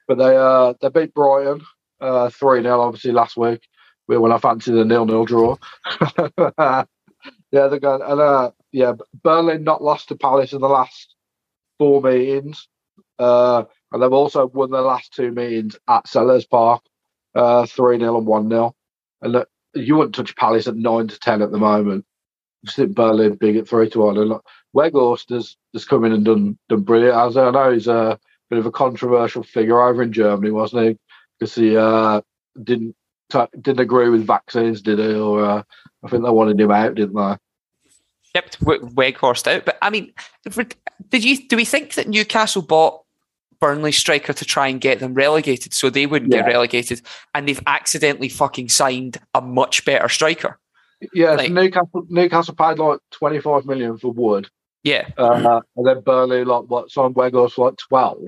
But they uh they beat Brighton uh three 0 obviously last week. We When I fancied a nil nil draw. *laughs* yeah, they're going and uh yeah, Burnley not lost to Palace in the last four meetings. Uh and they've also won their last two meetings at Selhurst Park, uh, 3 0 and 1 0. And look, you wouldn't touch Palace at 9 to 10 at the moment. Sit Burnley big at 3 to 1. And like, Weghorst has, has come in and done, done brilliant. As I know he's a bit of a controversial figure over in Germany, wasn't he? Because he uh, didn't t- didn't agree with vaccines, did he? Or uh, I think they wanted him out, didn't they? Shipped Weghorst out, but I mean, did you do we think that Newcastle bought Burnley striker to try and get them relegated so they wouldn't yeah. get relegated. And they've accidentally fucking signed a much better striker. Yeah, like, Newcastle Newcastle paid like 25 million for Wood. Yeah. Uh, and then Burnley, like, what, signed Weghorst for like 12.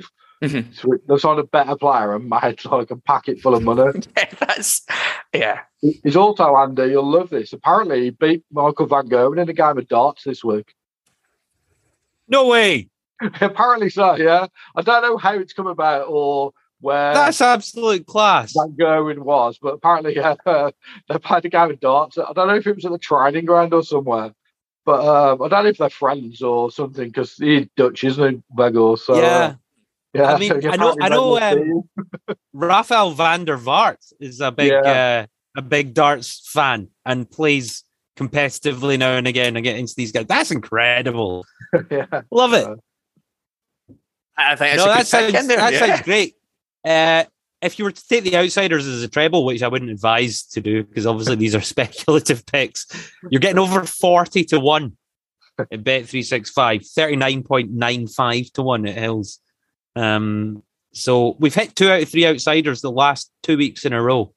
Mm-hmm. So they signed a better player and made *laughs* like a packet full of money. *laughs* yeah, that's, yeah. He's also, Andy, you'll love this. Apparently, he beat Michael Van Gerwen in a game of darts this week. No way. *laughs* Apparently so, yeah. I don't know how it's come about or where that's absolute class. Van Gerwen was, but apparently, yeah, uh, *laughs* they've had a game of darts. I don't know if it was at the training ground or somewhere, but um, I don't know if they're friends or something because he's Dutch, isn't he, Begor? So, yeah. Uh, yeah, I mean, *laughs* I know, I know. Um, *laughs* Rafael van der Vaart is a big, yeah. uh, a big darts fan and plays competitively now and again against these guys. That's incredible. yeah, love it. I think no, that sounds that yeah. sounds great. Uh, if you were to take the outsiders as a treble, which I wouldn't advise to do because obviously these are *laughs* speculative picks, you're getting over forty to one at Bet three six five, thirty nine point nine five to one at Hills. Um, so we've hit two out of three outsiders the last two weeks in a row.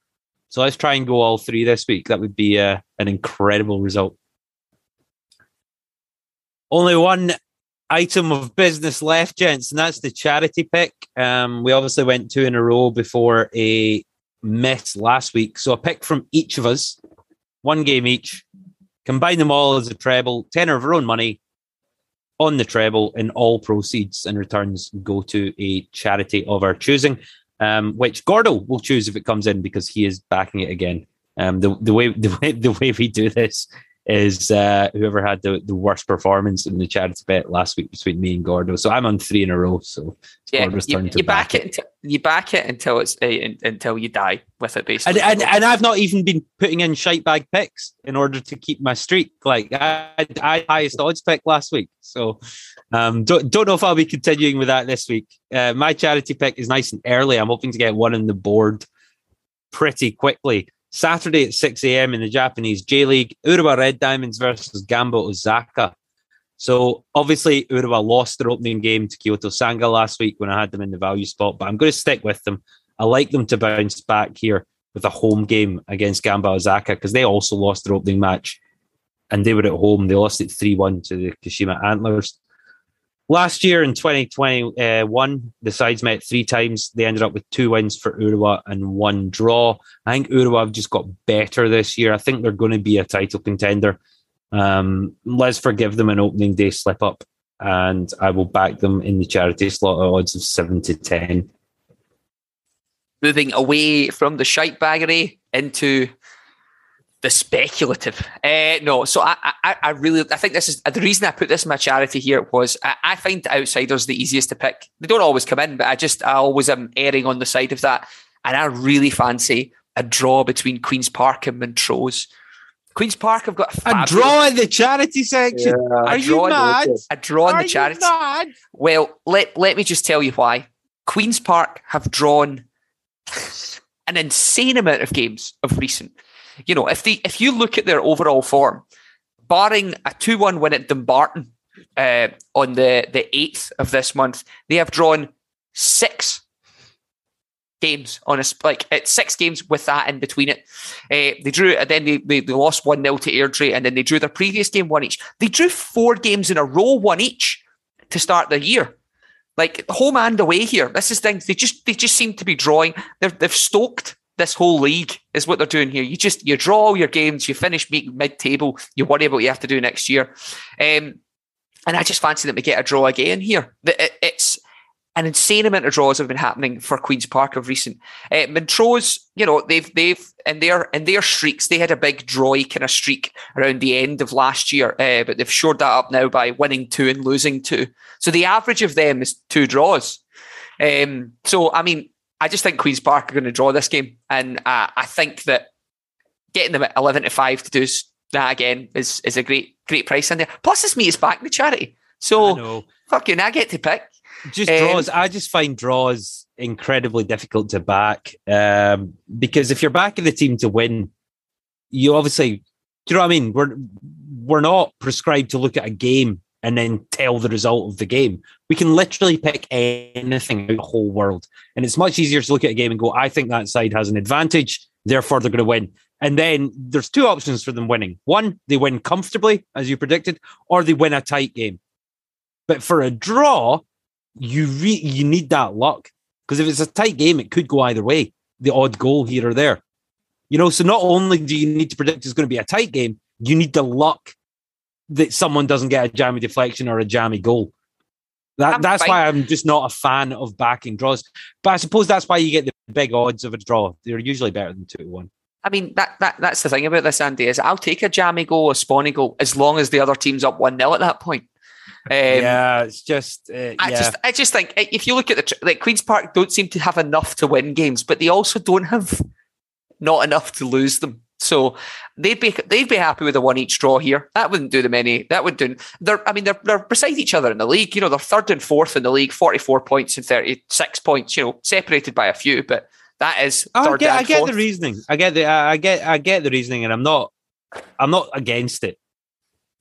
So let's try and go all three this week. That would be uh, an incredible result. Only one item of business left, gents, and that's the charity pick. Um, we obviously went two in a row before a miss last week. So a pick from each of us, one game each, combine them all as a treble, tenner of our own money, on the treble, and all proceeds and returns go to a charity of our choosing, um, which Gordo will choose if it comes in because he is backing it again. Um, the the way *laughs* the way the way we do this is uh, whoever had the, the worst performance in the charity bet last week between me and Gordo. So I'm on three in a row. So Yeah, Gordo's you, you to back, back it until you back it until it's uh, in- until you die with it, And, basically. and and I've not even been putting in shite bag picks in order to keep my streak. Like I, I highest odds pick last week, so um, don't don't know if I'll be continuing with that this week. Uh, my charity pick is nice and early. I'm hoping to get one on the board pretty quickly. Saturday at 6 a.m. in the Japanese J League, Urawa Red Diamonds versus Gamba Osaka. So obviously Urawa lost their opening game to Kyoto Sanga last week when I had them in the value spot, but I'm going to stick with them. I like them to bounce back here with a home game against Gamba Osaka because they also lost their opening match and they were at home. They lost it 3 1 to the Kashima Antlers. Last year in 2021, the sides met three times. They ended up with two wins for Urawa and one draw. I think Urawa have just got better this year. I think they're going to be a title contender. Um, let's forgive them an opening day slip up, and I will back them in the charity slot at odds of 7 to 10. moving away from the shite baggery into the speculative. Uh, no, so I, I, I really, I think this is the reason I put this in my charity here was I, I find outsiders the easiest to pick. They don't always come in, but I just I always am erring on the side of that, and I really fancy a draw between Queens Park and Montrose. Queens Park I've got a, A draw in the charity section. Yeah. Are you draw mad? a draw in Are the charity. mad? Well, let let me just tell you why. Queens Park have drawn an insane amount of games of recent. You know, if they if you look at their overall form, barring a two one win at Dumbarton uh, on the the eighth of this month, they have drawn six games on a like it's six games with that in between it. Uh, they drew and then they, they, they lost one 0 to Airdrie and then they drew their previous game one each. They drew four games in a row, one each to start the year. Like home and away here. This is things they just they just seem to be drawing. They're, they've stoked this whole league is what they're doing here. You just you draw all your games, you finish mid table, you worry about what you have to do next year. Um, and I just fancy that we get a draw again here. It's an insane amount of draws have been happening for Queens Park of recent. Uh, Montrose, you know, they've they've in their in their streaks, they had a big drawy kind of streak around the end of last year, uh, but they've shored that up now by winning two and losing two. So the average of them is two draws. Um, so I mean, I just think Queens Park are going to draw this game, and uh, I think that getting them at eleven to five to do that again is is a great great price in there. Plus, it's me is back in the charity, so know. fucking I get to pick. Just Um, draws. I just find draws incredibly difficult to back um, because if you're backing the team to win, you obviously, do you know what I mean? We're we're not prescribed to look at a game and then tell the result of the game. We can literally pick anything in the whole world, and it's much easier to look at a game and go, "I think that side has an advantage, therefore they're going to win." And then there's two options for them winning: one, they win comfortably, as you predicted, or they win a tight game. But for a draw, you re- you need that luck because if it's a tight game, it could go either way. The odd goal here or there, you know. So not only do you need to predict it's going to be a tight game, you need the luck that someone doesn't get a jammy deflection or a jammy goal. That I'm that's fine. why I'm just not a fan of backing draws. But I suppose that's why you get the big odds of a draw. They're usually better than two to one. I mean, that, that that's the thing about this, Andy, is I'll take a jammy goal, a spawny goal, as long as the other team's up 1 0 at that point. *laughs* Um, yeah, it's just uh, I yeah. just, I just think if you look at the like Queens Park, don't seem to have enough to win games, but they also don't have not enough to lose them. So they'd be they'd be happy with a one each draw here. That wouldn't do them any. That would do. They're I mean they're they're beside each other in the league. You know they're third and fourth in the league, forty four points and thirty six points. You know separated by a few, but that is Oh, I get, I get the reasoning. I get the, I get, I get the reasoning, and I'm not, I'm not against it.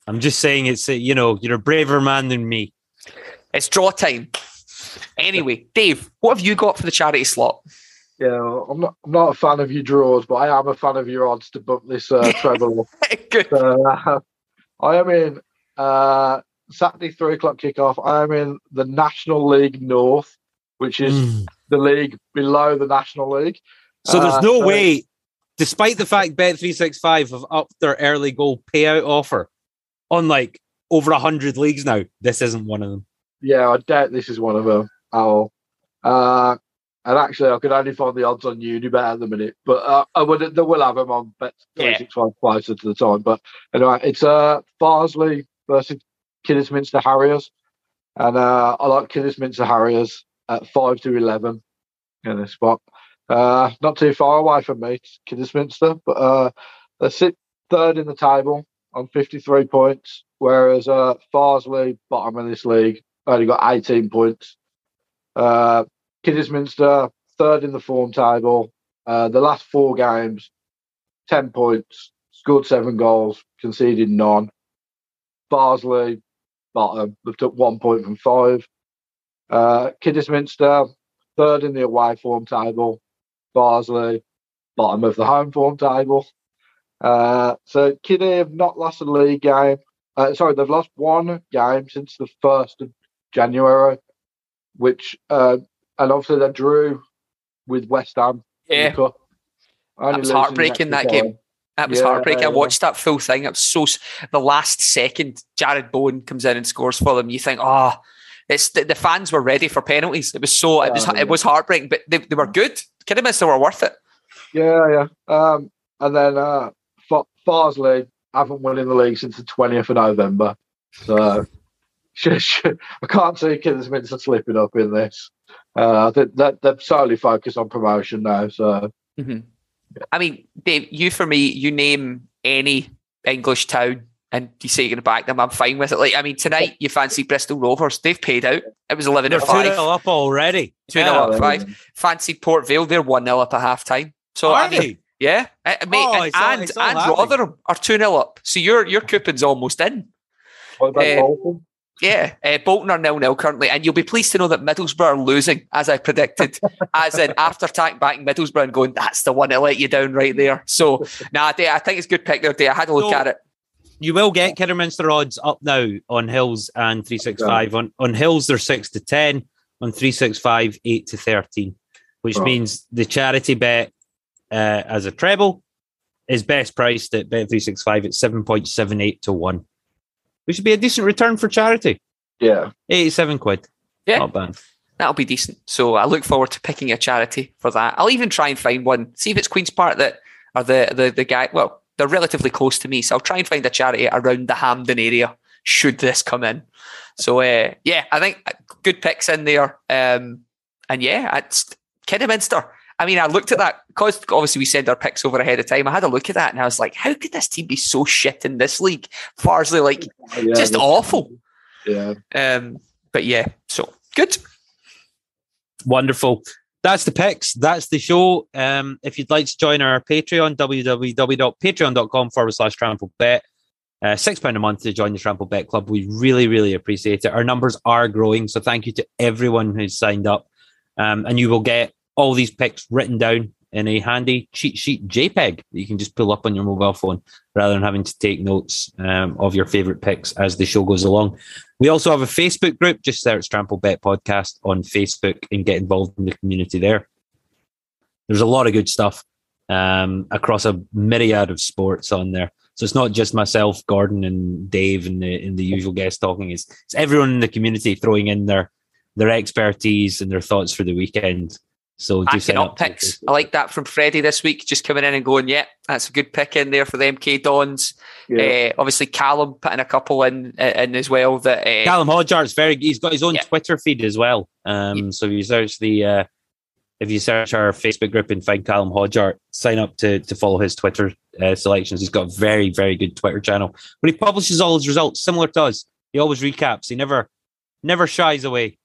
I'm just saying it's, you know, you're a braver man than me. It's draw time. Anyway, Dave, what have you got for the charity slot? Yeah, I'm not. I'm not a fan of your draws, but I am a fan of your odds to book this uh, *laughs* treble. *laughs* Good. Uh, I am in uh, Saturday three o'clock kickoff. I am in the National League North, which is Mm. the league below the National League. So there's Uh, no uh, way, despite the fact Bet365 have upped their early goal payout offer on like over a hundred leagues now. This isn't one of them. Yeah, I doubt this is one of them at all. And actually, I could only find the odds on Unibet at the minute, but uh, I would they will have them on Bet three six five closer to the time. But anyway, it's uh Farsley versus Kidderminster Harriers, and uh, I like Kidderminster Harriers at five to eleven in this spot. Uh, not too far away from me, Kidderminster, but uh, they sit third in the table on 53 points, whereas uh, Farsley, bottom of this league, only got 18 points. Uh, Kidderminster, third in the form table. Uh, the last four games, 10 points, scored seven goals, conceded none. Farsley, bottom, they've one point from five. Uh, Kidderminster, third in the away form table. Farsley, bottom of the home form table. Uh, so Kiddie have not lost a league game. Uh, sorry, they've lost one game since the first of January, which uh, and obviously they drew with West Ham. Yeah, that was heartbreaking that game. That was yeah, heartbreaking. I watched that full thing. It was so. The last second, Jarrod Bowen comes in and scores for them. You think, oh, it's the, the fans were ready for penalties. It was so. It was. Yeah, it was heartbreaking, but they, they were good. Kidderminster were worth it. Yeah, yeah. Um, and then uh, Farsley haven't won in the league since the 20th of November. So I can't see Kidderminster slipping up in this. Uh, I think that they're solely focused on promotion now. So, mm-hmm. I mean, Dave, you for me, you name any English town and you say you're going to back them, I'm fine with it. Like, I mean, tonight you fancy Bristol Rovers. They've paid out. It was 11 they're or 5. 2 0 up already. 2 0 up 5. Fancy Port Vale, they're 1 0 up at half time. So, Are I mean, they? Yeah, uh, mate, Oh, and it's all- and, and. Rotherham are two 0 up, so your your coupon's almost in. what about Uh, Bolton? Yeah, uh, Bolton are nil nil currently, and you'll be pleased to know that Middlesbrough are losing, as I predicted. *laughs* as in after attack back Middlesbrough and going, that's the one that let you down right there. So, *laughs* nah, Dave, I think it's a good pick there. Dave. I had a look So- at it. You will get Kidderminster odds up now on Hills and 365. On on Hills, they're 6 to 10. On 365, 8 to 13, which Right. means the charity bet uh, as a treble is best priced at Bet365 at 7.78 to 1, which would be a decent return for charity. Yeah. 87 quid. Yeah. Not bad. That'll be decent. So I look forward to picking a charity for that. I'll even try and find one. See if it's Queen's Park that are the the the guy. Well, they're relatively close to me, so I'll try and find a charity around the Hampden area. Should this come in? So uh, yeah, I think good picks in there. Um, and yeah, it's Kidderminster. I mean, I looked at that because obviously we send our picks over ahead of time. I had a look at that and I was like, how could this team be so shit in this league? Farsley, like, yeah just that's- awful. Yeah. Um, but yeah, so good. Wonderful. That's the picks. That's the show. Um, if you'd like to join our Patreon, www.patreon.com forward slash trample bet. Uh, six pound a month to join the Trampled Bet Club. We really, really appreciate it. Our numbers are growing, so thank you to everyone who's signed up. Um, and you will get all these picks written down in a handy cheat sheet JPEG that you can just pull up on your mobile phone rather than having to take notes um, of your favorite picks as the show goes along. We also have a Facebook group. Just search Trampled Bet Podcast on Facebook and get involved in the community there. There's a lot of good stuff um, across a myriad of sports on there. So it's not just myself, Gordon, and Dave, and the and the usual guests talking. It's it's everyone in the community throwing in their their expertise and their thoughts for the weekend. So do Backing up up. picks. I like that from Freddie this week, just coming in and going, yeah, that's a good pick in there for the MK Dons. Yeah. Uh, obviously, Callum putting a couple in in as well. That uh, Callum Hodjart's very. He's got his own Yeah. Twitter feed as well. Um, so if you search the, uh, if you search our Facebook group and find Callum Hodjart, sign up to to follow his Twitter uh, selections. He's got a very very good Twitter channel, but he publishes all his results similar to us. He always recaps. He never never shies away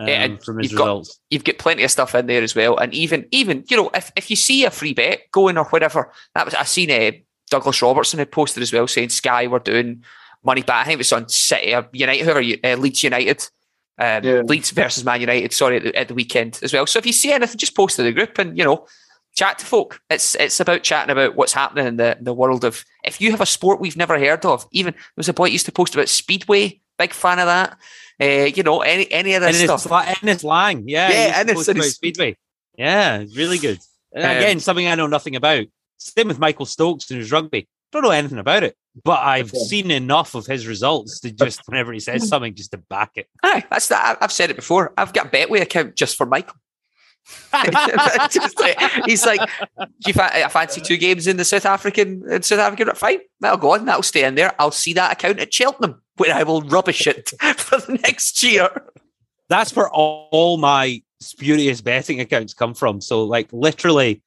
um, Yeah, and from his you've got- results. you've got plenty of stuff in there as well. And even even you know, if, if you see a free bet going or whatever, that was I seen uh, Douglas Robertson had posted as well saying Sky were doing money back. I think it was on City or United, whoever you- uh, Leeds United. Um, Yeah. Leeds versus Man United, sorry, at the, at the weekend as well. So if you see anything, just post to the group and you know, chat to folk. It's it's about chatting about what's happening in the, the world of. If you have a sport we've never heard of, even there was a boy that used to post about speedway. Big fan of that. Uh, you know, any any of this it's, stuff. it's Lang, yeah, Yeah, he's and it's- supposed and to go it's- Speedway, yeah, it's really good. Um, again, something I know nothing about. Same with Michael Stokes and his rugby. Don't know anything about it. but I've Okay. seen enough of his results to just whenever he says *laughs* something, just to back it. Aye, that's that. I've said it before. I've got a Betway account just for Michael. *laughs* He's like, do you fa- I fancy two games in the South African in South African? Fine, that'll go on. That'll stay in there. I'll see that account at Cheltenham, where I will rubbish it *laughs* for the next year. That's where all, my spurious betting accounts come from. So, like, literally,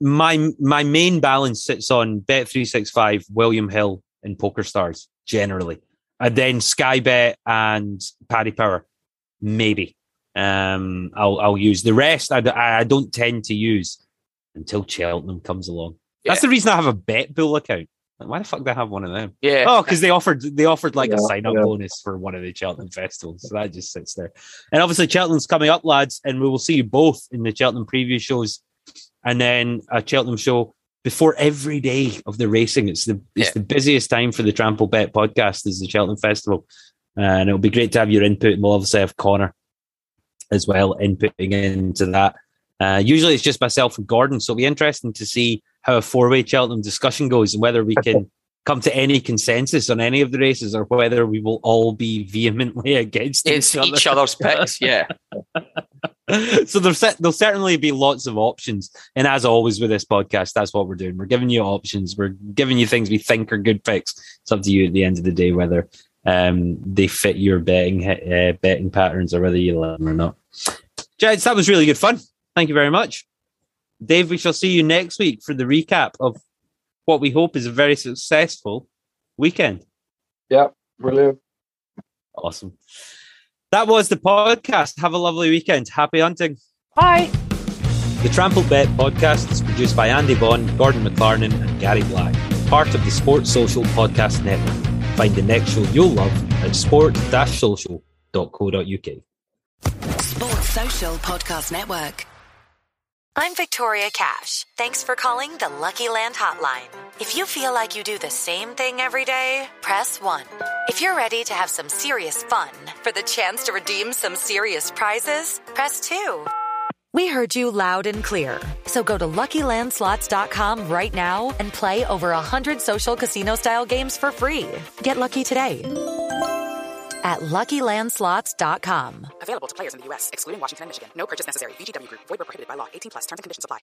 my my main balance sits on Bet three six five, William Hill, and Poker Stars generally, and then Sky Bet and Paddy Power, maybe. Um, I'll I'll use the rest. I, I don't tend to use until Cheltenham comes along. That's the reason I have a Bet Bull account. Like, why the fuck do I have one of them? Yeah. Oh, because they offered they offered like a sign up yeah. bonus for one of the Cheltenham festivals. So that just sits there. And obviously Cheltenham's coming up, lads, and we will see you both in the Cheltenham preview shows and then a Cheltenham show before every day of the racing. It's the it's Yeah. the busiest time for the Trampled Bet podcast is the Cheltenham Festival. And it'll be great to have your input. And we'll obviously have Connor as well inputting into that. Uh, usually it's just myself and Gordon, so it'll be interesting to see how a four-way Cheltenham discussion goes and whether we can *laughs* come to any consensus on any of the races or whether we will all be vehemently *laughs* against It's each other. each other's picks. Yeah. *laughs* so there'll, there'll certainly be lots of options. And as always with this podcast, that's what we're doing. We're giving you options. We're giving you things we think are good picks. It's up to you at the end of the day whether um, they fit your betting uh, betting patterns or whether you love them or not. Jeds, that was really good fun. Thank you very much. Dave, we shall see you next week for the recap of what we hope is a very successful weekend. Yep, brilliant. Awesome. That was the podcast. Have a lovely weekend. Happy hunting. Bye. The Trampled Bet podcast is produced by Andy Vaughan, Gordon McLarnon, and Gary Black, part of the Sports Social Podcast Network. Find the next show you'll love at sport-social.co.uk. Sports Social Podcast Network. I'm Victoria Cash. Thanks for calling the Lucky Land Hotline. If you feel like you do the same thing every day, press 1. If you're ready to have some serious fun for the chance to redeem some serious prizes, press 2. We heard you loud and clear. So go to LuckyLandSlots.com right now and play over 100 social casino-style games for free. Get lucky today at LuckyLandSlots.com. Available to players in the U.S., excluding Washington and Michigan. No purchase necessary. VGW Group. Void where prohibited by law. 18 plus. Terms and conditions apply.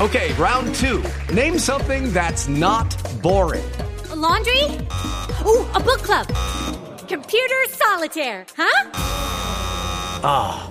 Okay, round two. Name something that's not boring. A laundry? Ooh, a book club. Computer solitaire, huh? Ah,